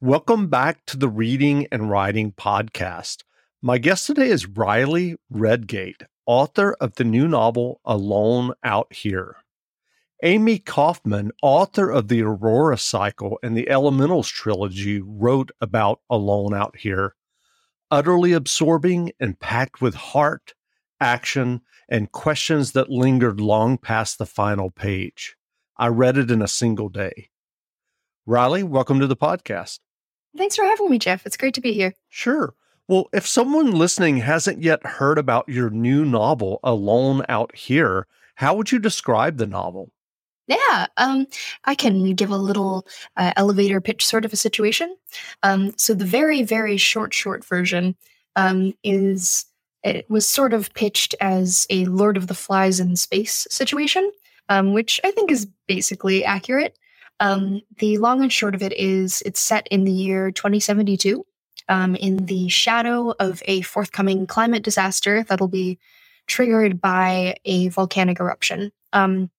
Welcome back to the Reading and Writing Podcast. My guest today is Riley Redgate, author of the new novel Alone Out Here. Amie Kaufman, author of the Aurora Cycle and the Elementals trilogy, wrote about Alone Out Here. Utterly absorbing and packed with heart, action, and questions that lingered long past the final page. I read it in a single day. Riley, welcome to the podcast. Thanks for having me, Jeff. It's great to be here. Sure. Well, if someone listening hasn't yet heard about your new novel, Alone Out Here, how would you describe the novel? Yeah, um, I can give a little uh, elevator pitch sort of a situation. Um, so the very, very short, short version um, is it was sort of pitched as a Lord of the Flies in space situation, um, which I think is basically accurate. Um, the long and short of it is it's set in the year 2072 um, in the shadow of a forthcoming climate disaster that'll be triggered by a volcanic eruption. Um,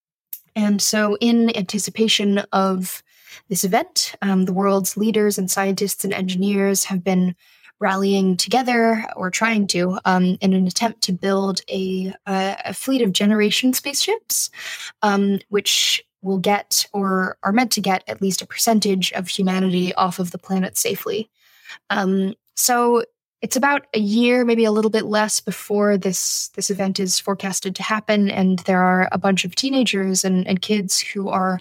and so, in anticipation of this event, um, the world's leaders and scientists and engineers have been rallying together or trying to um, in an attempt to build a, a, fleet of generation spaceships, um, which will get or are meant to get at least a percentage of humanity off of the planet safely. Um, so it's about a year, maybe a little bit less, before this this event is forecasted to happen, and there are a bunch of teenagers and, and kids who are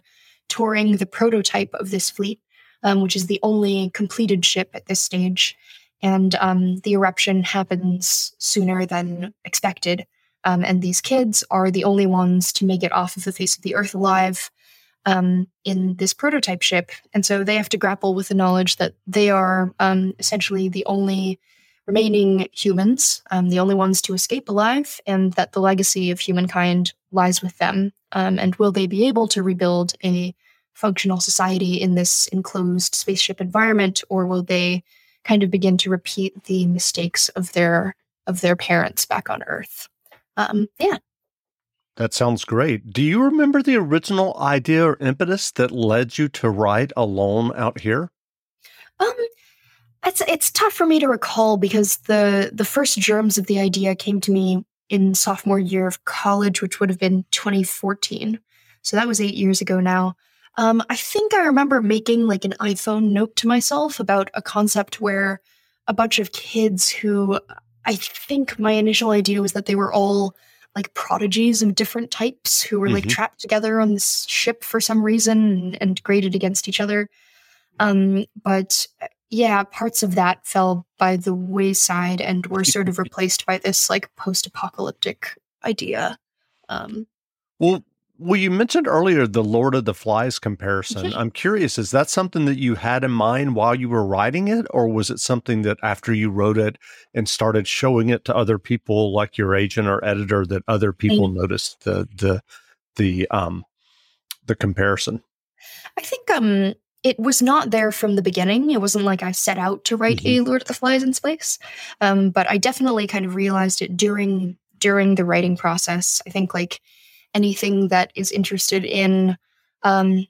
touring the prototype of this fleet, um, which is the only completed ship at this stage. And um, the eruption happens sooner than expected. Um, and these kids are the only ones to make it off of the face of the earth alive um, in this prototype ship. And so they have to grapple with the knowledge that they are um, essentially the only remaining humans, um, the only ones to escape alive, and that the legacy of humankind lies with them. Um, and will they be able to rebuild a functional society in this enclosed spaceship environment, or will they kind of begin to repeat the mistakes of their of their parents back on Earth? Um, yeah. That sounds great. Do you remember the original idea or impetus that led you to write Alone Out Here? Um, it's it's tough for me to recall because the the first germs of the idea came to me in sophomore year of college, which would have been 2014. So that was eight years ago now. Um, I think I remember making like an iPhone note to myself about a concept where a bunch of kids who I think my initial idea was that they were all like prodigies of different types who were mm-hmm. like trapped together on this ship for some reason and, and graded against each other. Um, but uh, yeah, parts of that fell by the wayside and were sort of replaced by this like post-apocalyptic idea. Um, well, well, you mentioned earlier the Lord of the Flies comparison. I'm curious, is that something that you had in mind while you were writing it, or was it something that after you wrote it and started showing it to other people, like your agent or editor, that other people noticed the the the um the comparison? I think um it was not there from the beginning. It wasn't like I set out to write mm-hmm. a Lord of the Flies in space, um, but I definitely kind of realized it during during the writing process. I think like anything that is interested in, um,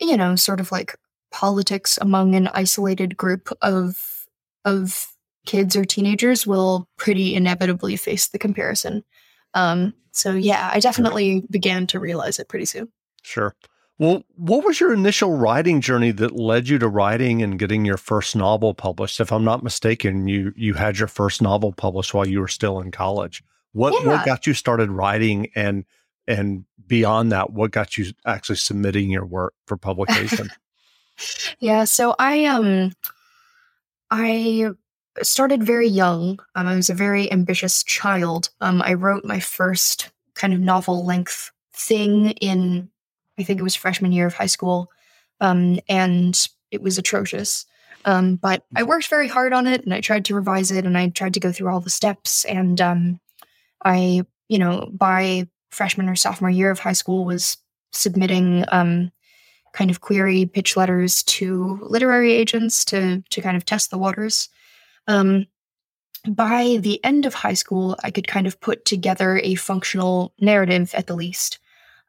you know, sort of like politics among an isolated group of of kids or teenagers will pretty inevitably face the comparison. Um, so yeah, I definitely began to realize it pretty soon. Sure. Well, what was your initial writing journey that led you to writing and getting your first novel published? If I'm not mistaken, you you had your first novel published while you were still in college. What yeah. what got you started writing and and beyond that, what got you actually submitting your work for publication? yeah, so I um I started very young. Um, I was a very ambitious child. Um, I wrote my first kind of novel length thing in I think it was freshman year of high school, um, and it was atrocious. Um, but I worked very hard on it, and I tried to revise it, and I tried to go through all the steps, and um, I, you know, by freshman or sophomore year of high school, was submitting um, kind of query pitch letters to literary agents to to kind of test the waters. Um, by the end of high school, I could kind of put together a functional narrative at the least.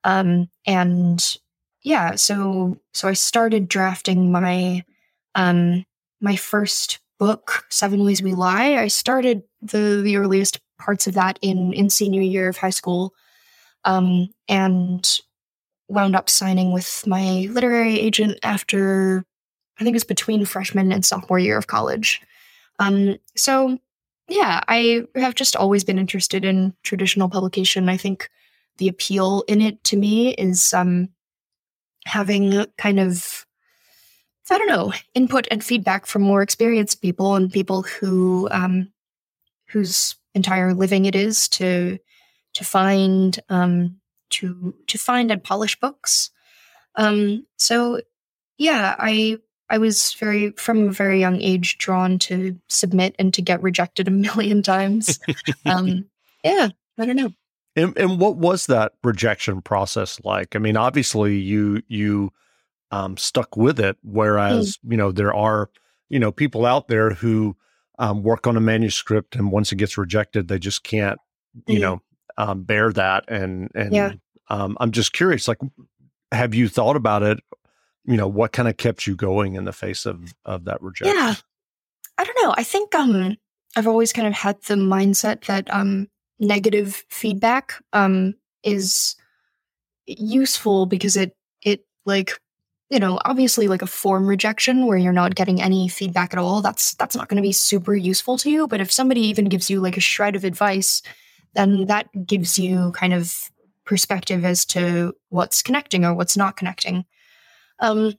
Um, and yeah, so so I started drafting my um, my first book, Seven Ways We Lie, I started the the earliest parts of that in in senior year of high school, um, and wound up signing with my literary agent after I think it was between freshman and sophomore year of college. Um, so yeah, I have just always been interested in traditional publication. I think the appeal in it to me is um, having kind of I don't know input and feedback from more experienced people and people who um, whose entire living it is to to find um, to to find and polish books. Um, so yeah, I I was very from a very young age drawn to submit and to get rejected a million times. um, yeah, I don't know. And, and what was that rejection process like? I mean, obviously you you um, stuck with it, whereas mm. you know there are you know people out there who um, work on a manuscript and once it gets rejected, they just can't you mm. know um, bear that. And and yeah. Um, I'm just curious, like, have you thought about it? You know, what kind of kept you going in the face of of that rejection? Yeah, I don't know. I think um, I've always kind of had the mindset that um, negative feedback um, is useful because it it like you know obviously like a form rejection where you're not getting any feedback at all that's that's not going to be super useful to you but if somebody even gives you like a shred of advice then that gives you kind of perspective as to what's connecting or what's not connecting um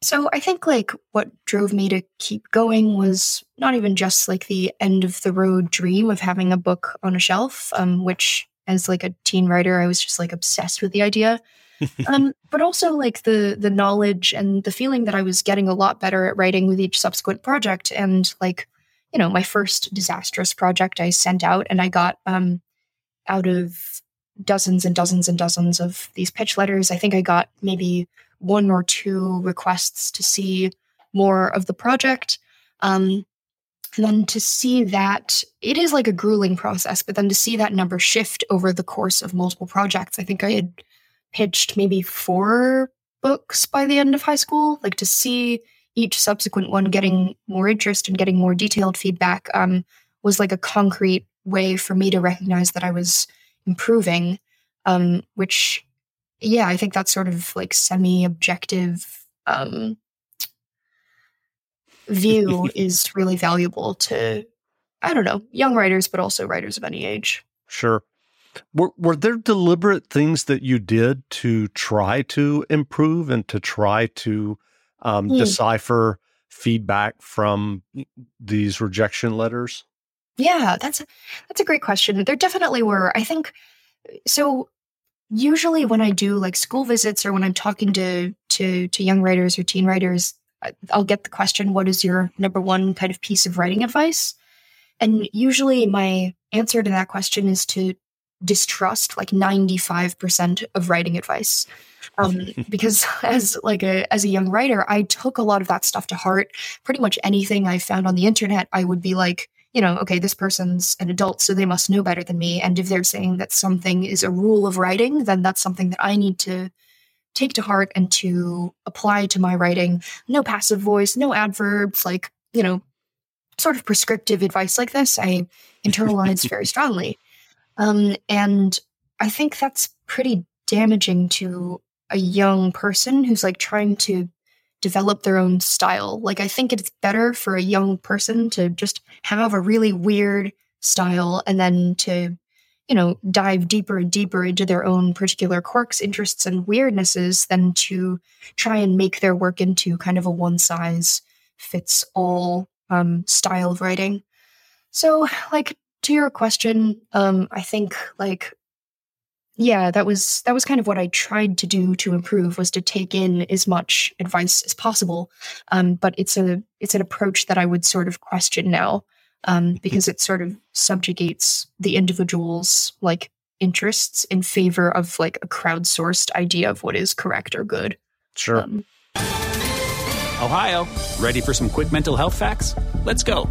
so I think like what drove me to keep going was not even just like the end of the road dream of having a book on a shelf, um, which as like a teen writer, I was just like obsessed with the idea. um, but also like the the knowledge and the feeling that I was getting a lot better at writing with each subsequent project. And like, you know, my first disastrous project I sent out and I got um out of dozens and dozens and dozens of these pitch letters. I think I got maybe one or two requests to see more of the project. Um, and then to see that it is like a grueling process, but then to see that number shift over the course of multiple projects, I think I had pitched maybe four books by the end of high school. Like to see each subsequent one getting more interest and getting more detailed feedback um, was like a concrete way for me to recognize that I was improving, um, which yeah, I think that sort of like semi objective um, view is really valuable to, I don't know, young writers, but also writers of any age. Sure. Were, were there deliberate things that you did to try to improve and to try to um, mm. decipher feedback from these rejection letters? Yeah, that's a, that's a great question. There definitely were. I think so usually when I do like school visits or when I'm talking to to to young writers or teen writers, I'll get the question, "What is your number one kind of piece of writing advice?" And usually my answer to that question is to distrust like 95% of writing advice. Um, because as like a as a young writer, I took a lot of that stuff to heart. Pretty much anything I found on the internet, I would be like, you know, okay, this person's an adult, so they must know better than me. And if they're saying that something is a rule of writing, then that's something that I need to take to heart and to apply to my writing. No passive voice, no adverbs, like, you know, sort of prescriptive advice like this, I internalize very strongly. Um, and I think that's pretty damaging to a young person who's like trying to develop their own style. Like, I think it's better for a young person to just have a really weird style and then to, you know, dive deeper and deeper into their own particular quirks, interests, and weirdnesses than to try and make their work into kind of a one size fits all um, style of writing. So, like, to your question, um, I think like yeah that was that was kind of what i tried to do to improve was to take in as much advice as possible. Um, but it's a it's an approach that i would sort of question now um, because it sort of subjugates the individual's like interests in favor of like a crowdsourced idea of what is correct or good. Sure. Um, ohio ready for some quick mental health facts? Let's go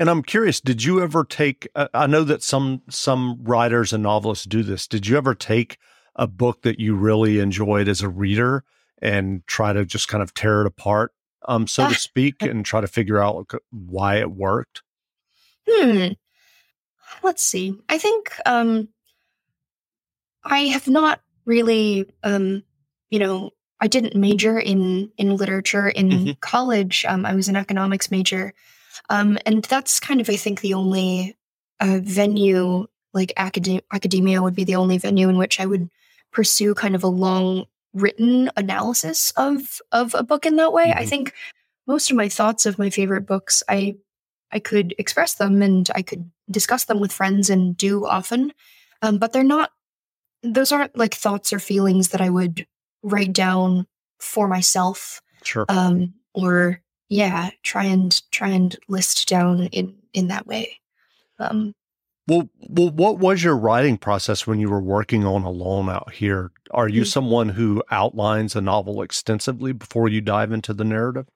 And I'm curious, did you ever take uh, I know that some some writers and novelists do this. Did you ever take a book that you really enjoyed as a reader and try to just kind of tear it apart, um, so to speak, and try to figure out why it worked? Hmm. Let's see. I think um, I have not really, um, you know, I didn't major in in literature in mm-hmm. college. Um, I was an economics major, um, and that's kind of I think the only uh, venue like academia, academia would be the only venue in which I would pursue kind of a long written analysis of of a book in that way. Mm-hmm. I think most of my thoughts of my favorite books, I I could express them and I could discuss them with friends and do often, um, but they're not. Those aren't like thoughts or feelings that I would write down for myself. Sure. Um, or yeah, try and try and list down in in that way. Um, well, well, what was your writing process when you were working on Alone Out Here? Are you mm-hmm. someone who outlines a novel extensively before you dive into the narrative?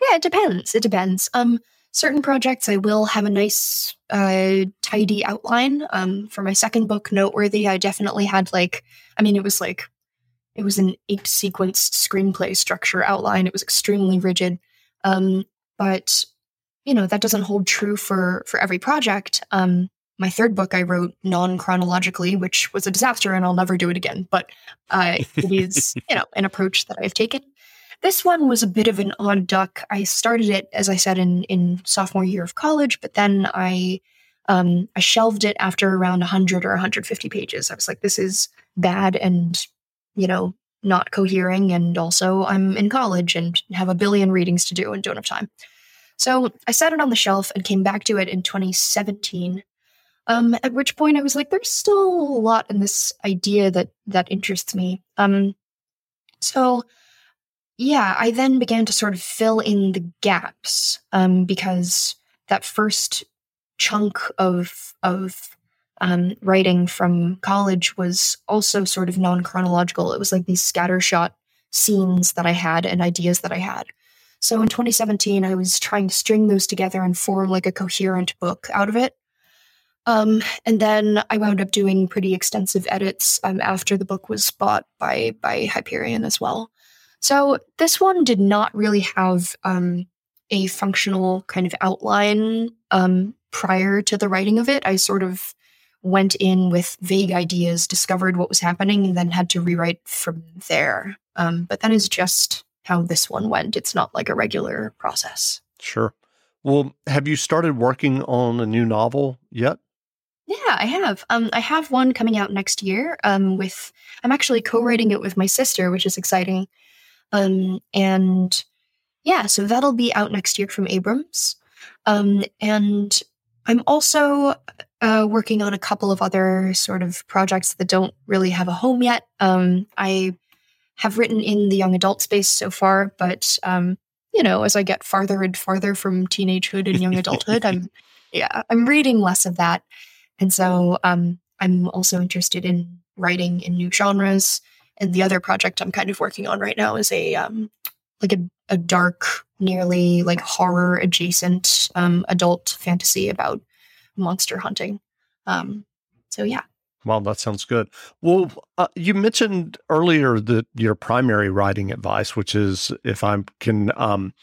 Yeah, it depends. It depends. Um, certain projects I will have a nice, uh, tidy outline. Um, for my second book, Noteworthy, I definitely had like, I mean, it was like, it was an eight sequence screenplay structure outline. It was extremely rigid. Um, but you know that doesn't hold true for for every project. Um, my third book I wrote non chronologically, which was a disaster and I'll never do it again. But uh, it is, you know, an approach that I've taken. This one was a bit of an odd duck. I started it, as I said, in, in sophomore year of college, but then I um, I shelved it after around 100 or 150 pages. I was like, this is bad and, you know, not cohering. And also, I'm in college and have a billion readings to do and don't have time. So I set it on the shelf and came back to it in 2017 um, at which point I was like, there's still a lot in this idea that that interests me. Um, so yeah, I then began to sort of fill in the gaps um, because that first chunk of of um, writing from college was also sort of non chronological. It was like these scattershot scenes that I had and ideas that I had. So in 2017, I was trying to string those together and form like a coherent book out of it. Um, and then I wound up doing pretty extensive edits um, after the book was bought by by Hyperion as well. So this one did not really have um, a functional kind of outline um, prior to the writing of it. I sort of went in with vague ideas, discovered what was happening, and then had to rewrite from there. Um, but that is just how this one went. It's not like a regular process. Sure. Well, have you started working on a new novel yet? Yeah, I have. Um, I have one coming out next year. Um, with I'm actually co-writing it with my sister, which is exciting. Um, and yeah, so that'll be out next year from Abrams. Um, and I'm also uh, working on a couple of other sort of projects that don't really have a home yet. Um, I have written in the young adult space so far, but um, you know, as I get farther and farther from teenagehood and young adulthood, I'm yeah, I'm reading less of that. And so um, I'm also interested in writing in new genres. And the other project I'm kind of working on right now is a um, like a, a dark, nearly like horror adjacent um, adult fantasy about monster hunting. Um, so yeah. Well, that sounds good. Well, uh, you mentioned earlier that your primary writing advice, which is if I can um,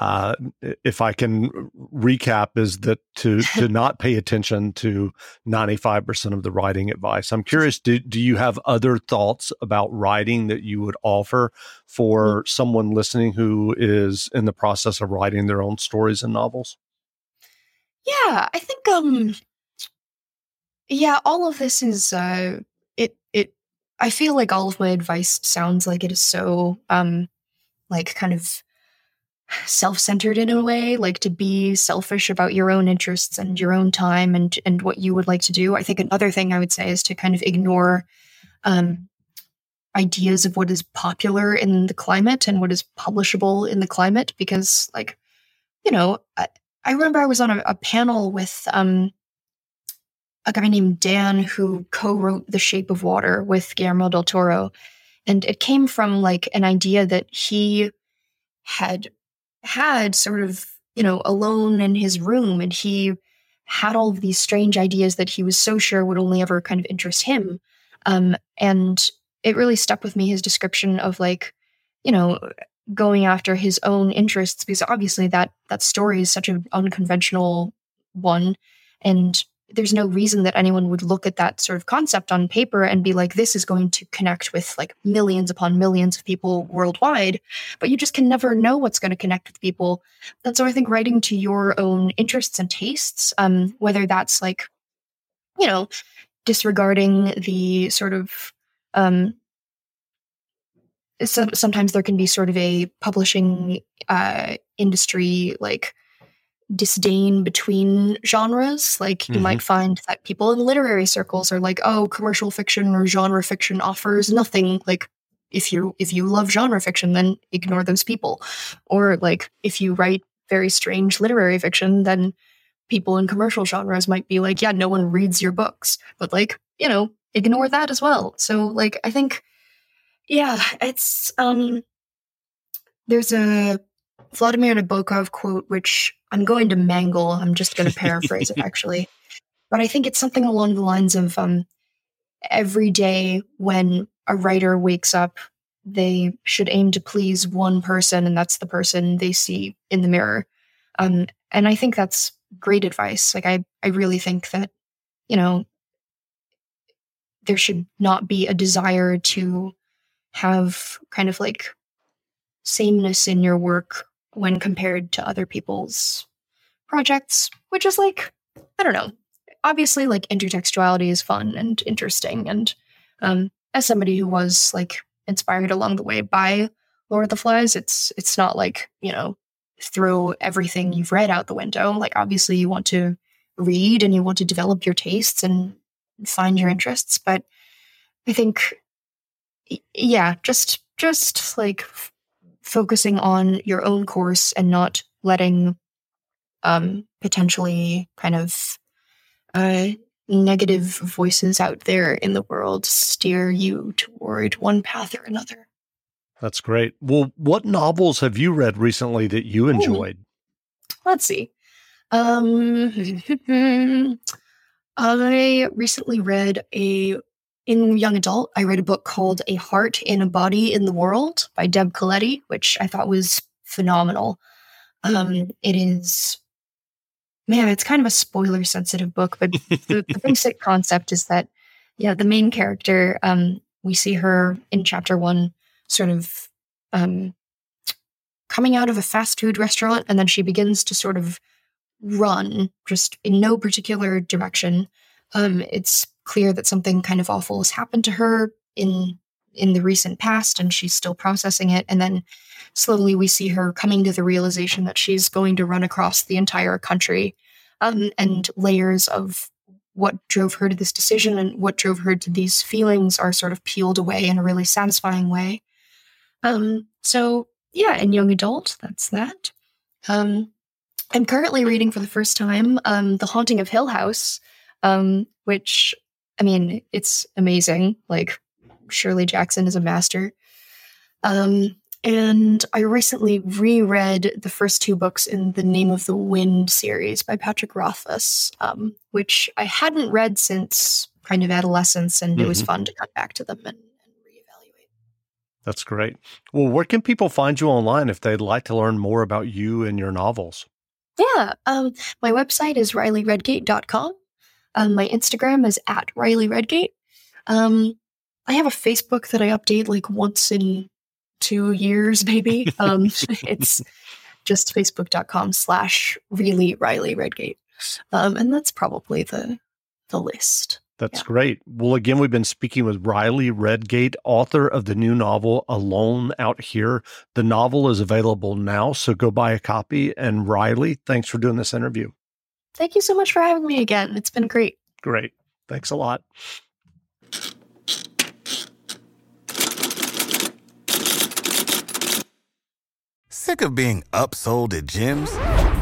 uh, if I can recap, is that to to not pay attention to ninety five percent of the writing advice. I'm curious. Do do you have other thoughts about writing that you would offer for mm-hmm. someone listening who is in the process of writing their own stories and novels? Yeah, I think um, yeah, all of this is uh, it it. I feel like all of my advice sounds like it is so um, like kind of self-centered in a way like to be selfish about your own interests and your own time and and what you would like to do i think another thing i would say is to kind of ignore um, ideas of what is popular in the climate and what is publishable in the climate because like you know I, I remember I was on a, a panel with um, a guy named Dan who co-wrote The Shape of Water with Guillermo del Toro, and it came from like an idea that he had had sort of you know alone in his room, and he had all of these strange ideas that he was so sure would only ever kind of interest him, um, and it really stuck with me his description of like you know going after his own interests because obviously that that story is such an unconventional one and there's no reason that anyone would look at that sort of concept on paper and be like this is going to connect with like millions upon millions of people worldwide but you just can never know what's going to connect with people. And so i think writing to your own interests and tastes um, whether that's like you know disregarding the sort of um, so, sometimes there can be sort of a publishing uh, industry like disdain between genres. Like you mm-hmm. might find that people in literary circles are like, "Oh, commercial fiction or genre fiction offers nothing." Like if you if you love genre fiction, then ignore those people. Or like if you write very strange literary fiction, then people in commercial genres might be like, "Yeah, no one reads your books." But like, you know, ignore that as well. So like I think yeah, it's um there's a Vladimir Nabokov quote which I'm going to mangle. I'm just going to paraphrase it actually. But I think it's something along the lines of um every day when a writer wakes up, they should aim to please one person and that's the person they see in the mirror. Um and I think that's great advice. Like I I really think that you know there should not be a desire to have kind of like sameness in your work when compared to other people's projects, which is like, I don't know. Obviously, like intertextuality is fun and interesting. And um, as somebody who was like inspired along the way by Lord of the Flies, it's it's not like, you know, throw everything you've read out the window. Like obviously you want to read and you want to develop your tastes and find your interests. But I think yeah, just just like f- focusing on your own course and not letting um, potentially kind of uh, negative voices out there in the world steer you toward one path or another. That's great. Well, what novels have you read recently that you enjoyed? Let's see. Um, I recently read a in young adult, I read a book called A Heart in a Body in the World by Deb Caletti, which I thought was phenomenal. Um, it is, man, it's kind of a spoiler sensitive book, but the, the, basic concept is that, yeah, the main character, um, we see her in chapter one sort of um, coming out of a fast food restaurant, and then she begins to sort of run just in no particular direction. Um, it's clear that something kind of awful has happened to her in in the recent past and she's still processing it. And then slowly we see her coming to the realization that she's going to run across the entire country um, and layers of what drove her to this decision and what drove her to these feelings are sort of peeled away in a really satisfying way. Um, so yeah in young adult that's that. Um, i'm currently reading for the first time um, the haunting of hill house um, which I mean, it's amazing. Like Shirley Jackson is a master. Um, and I recently reread the first two books in the Name of the Wind series by Patrick Rothfuss, um, which I hadn't read since kind of adolescence, and mm-hmm. it was mm-hmm. fun to come back to them and, and reevaluate. That's great. Well, where can people find you online if they'd like to learn more about you and your novels? Yeah, um, my website is rileyredgate.com. Um, my Instagram is at Riley Redgate. Um, I have a Facebook that I update like once in two years, maybe. Um, it's just facebook.com slash really Riley Redgate. Um, and that's probably the the list. That's yeah. great. Well, again, we've been speaking with Riley Redgate, author of the new novel Alone Out Here. The novel is available now, so go buy a copy. And Riley, thanks for doing this interview. Thank you so much for having me again. It's been great. Great. Thanks a lot. Sick of being upsold at gyms?